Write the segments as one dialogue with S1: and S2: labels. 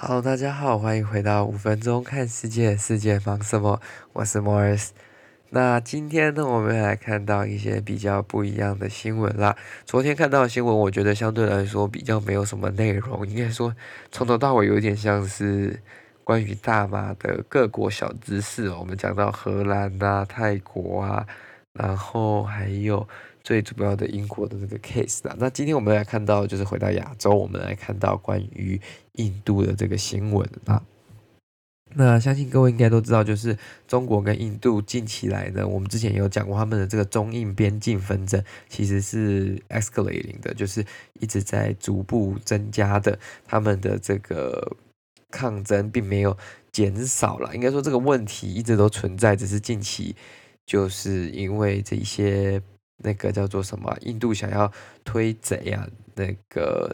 S1: 好，大家好，欢迎回到五分钟看世界，世界忙什么？我是 Morris。那今天呢，我们来看到一些比较不一样的新闻啦。昨天看到的新闻，我觉得相对来说比较没有什么内容，应该说从头到尾有点像是关于大麻的各国小知识。我们讲到荷兰啊、泰国啊，然后还有。最主要的英国的那个 case 啦，那今天我们来看到就是回到亚洲，我们来看到关于印度的这个新闻啊。那相信各位应该都知道，就是中国跟印度近期来呢，我们之前有讲过他们的这个中印边境纷争其实是 escalating 的，就是一直在逐步增加的，他们的这个抗争并没有减少了，应该说这个问题一直都存在，只是近期就是因为这些。那个叫做什么？印度想要推贼啊，那个。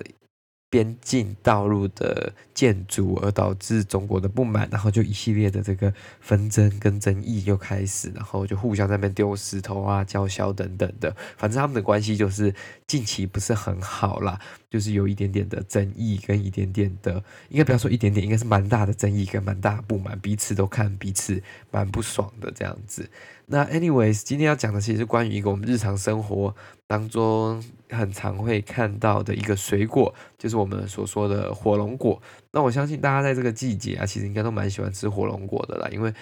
S1: 边境道路的建筑，而导致中国的不满，然后就一系列的这个纷争跟争议又开始，然后就互相在那边丢石头啊、叫嚣等等的，反正他们的关系就是近期不是很好啦，就是有一点点的争议跟一点点的，应该不要说一点点，应该是蛮大的争议跟蛮大的不满，彼此都看彼此蛮不爽的这样子。那 anyways，今天要讲的其实是关于一个我们日常生活。当中很常会看到的一个水果，就是我们所说的火龙果。那我相信大家在这个季节啊，其实应该都蛮喜欢吃火龙果的啦，因为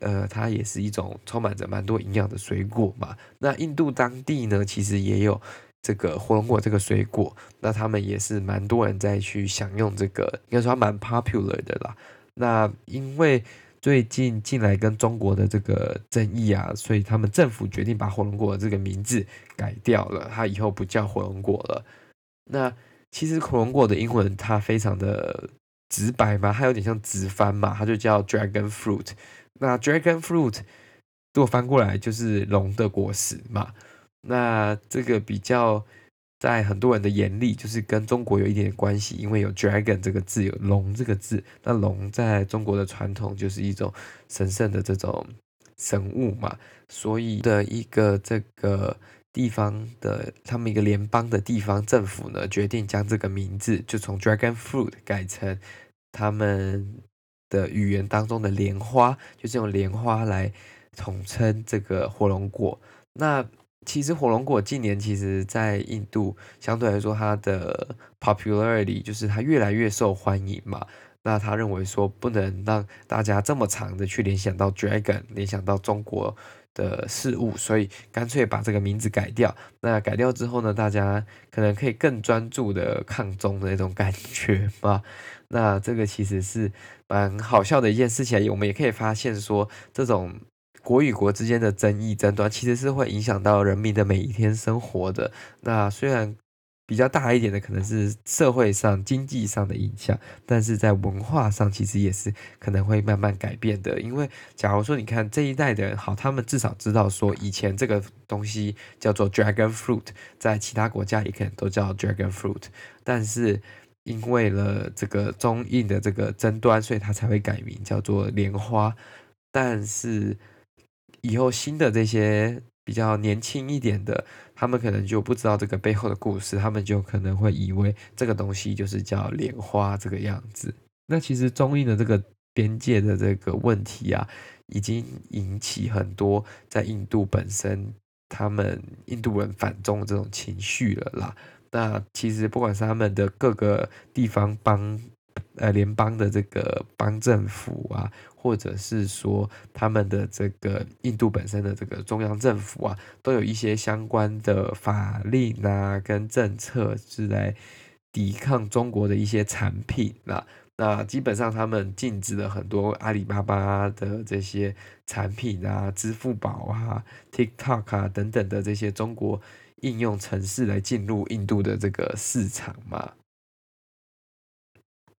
S1: 呃，它也是一种充满着蛮多营养的水果嘛。那印度当地呢，其实也有这个火龙果这个水果，那他们也是蛮多人在去享用这个，应该说它蛮 popular 的啦。那因为最近近来跟中国的这个争议啊，所以他们政府决定把火龙果的这个名字改掉了，它以后不叫火龙果了。那其实火龙果的英文它非常的直白嘛，它有点像直翻嘛，它就叫 dragon fruit。那 dragon fruit 如果翻过来就是龙的果实嘛，那这个比较。在很多人的眼里，就是跟中国有一点关系，因为有 dragon 这个字，有龙这个字。那龙在中国的传统就是一种神圣的这种神物嘛，所以的一个这个地方的他们一个联邦的地方政府呢，决定将这个名字就从 dragon fruit 改成他们的语言当中的莲花，就是用莲花来统称这个火龙果。那其实火龙果近年其实，在印度相对来说，它的 popularity 就是它越来越受欢迎嘛。那他认为说，不能让大家这么长的去联想到 dragon，联想到中国的事物，所以干脆把这个名字改掉。那改掉之后呢，大家可能可以更专注的抗中的那种感觉嘛。那这个其实是蛮好笑的一件事情，我们也可以发现说，这种。国与国之间的争议争端，其实是会影响到人民的每一天生活的。那虽然比较大一点的可能是社会上、经济上的影响，但是在文化上其实也是可能会慢慢改变的。因为假如说你看这一代的人，好，他们至少知道说以前这个东西叫做 dragon fruit，在其他国家也可能都叫 dragon fruit，但是因为了这个中印的这个争端，所以它才会改名叫做莲花。但是以后新的这些比较年轻一点的，他们可能就不知道这个背后的故事，他们就可能会以为这个东西就是叫莲花这个样子。那其实中印的这个边界的这个问题啊，已经引起很多在印度本身他们印度人反中的这种情绪了啦。那其实不管是他们的各个地方帮。呃，联邦的这个邦政府啊，或者是说他们的这个印度本身的这个中央政府啊，都有一些相关的法令啊跟政策是来抵抗中国的一些产品啊。那基本上他们禁止了很多阿里巴巴的这些产品啊，支付宝啊、TikTok 啊等等的这些中国应用程式来进入印度的这个市场嘛。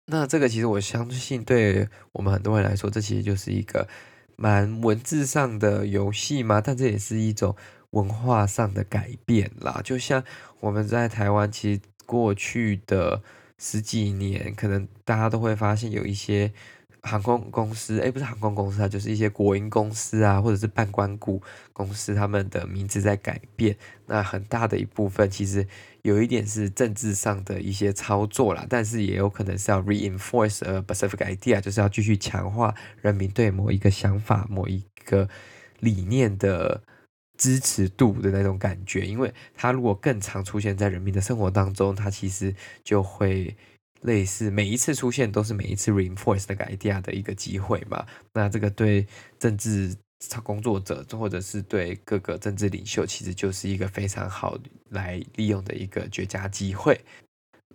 S1: 那这个其实我相信，对我们很多人来说，这其实就是一个蛮文字上的游戏嘛。但这也是一种文化上的改变啦。就像我们在台湾，其实过去的十几年，可能大家都会发现有一些航空公司，诶，不是航空公司啊，就是一些国营公司啊，或者是半官股公司，他们的名字在改变。那很大的一部分其实有一点是政治上的一些操作啦，但是也有可能是要 reinforce a specific idea，就是要继续强化人民对某一个想法、某一个理念的支持度的那种感觉。因为它如果更常出现在人民的生活当中，它其实就会。类似每一次出现都是每一次 reinforce 那个 idea 的一个机会嘛，那这个对政治工作者或者是对各个政治领袖，其实就是一个非常好来利用的一个绝佳机会。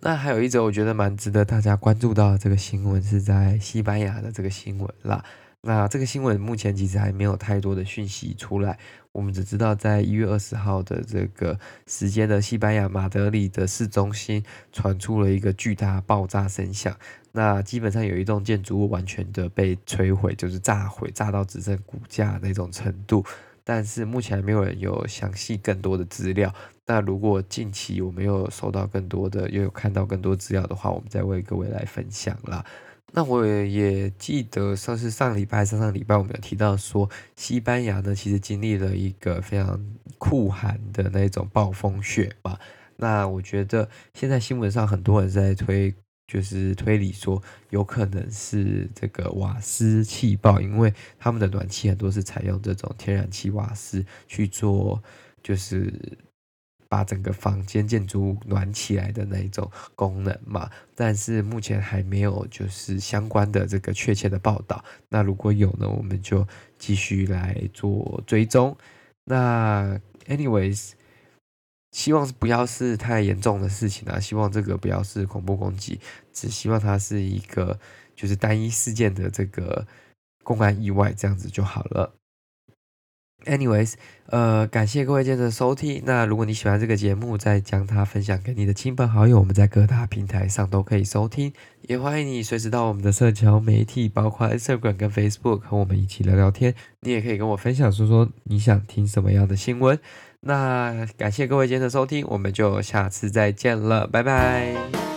S1: 那还有一则我觉得蛮值得大家关注到的这个新闻是在西班牙的这个新闻啦。那这个新闻目前其实还没有太多的讯息出来，我们只知道在一月二十号的这个时间的西班牙马德里的市中心传出了一个巨大爆炸声响，那基本上有一栋建筑物完全的被摧毁，就是炸毁，炸到只剩骨架那种程度。但是目前还没有人有详细更多的资料。那如果近期我们又收到更多的，又有看到更多资料的话，我们再为各位来分享啦。那我也记得，上次上礼拜、上上礼拜，我们有提到说，西班牙呢，其实经历了一个非常酷寒的那种暴风雪嘛。那我觉得现在新闻上很多人在推，就是推理说，有可能是这个瓦斯气爆，因为他们的暖气很多是采用这种天然气瓦斯去做，就是。把整个房间建筑物暖起来的那一种功能嘛，但是目前还没有就是相关的这个确切的报道。那如果有呢，我们就继续来做追踪。那 anyways，希望是不要是太严重的事情啊，希望这个不要是恐怖攻击，只希望它是一个就是单一事件的这个公安意外，这样子就好了。Anyways，呃，感谢各位今天的收听。那如果你喜欢这个节目，再将它分享给你的亲朋好友。我们在各大平台上都可以收听，也欢迎你随时到我们的社交媒体，包括 Instagram 跟 Facebook，和我们一起聊聊天。你也可以跟我分享说说你想听什么样的新闻。那感谢各位今天的收听，我们就下次再见了，拜拜。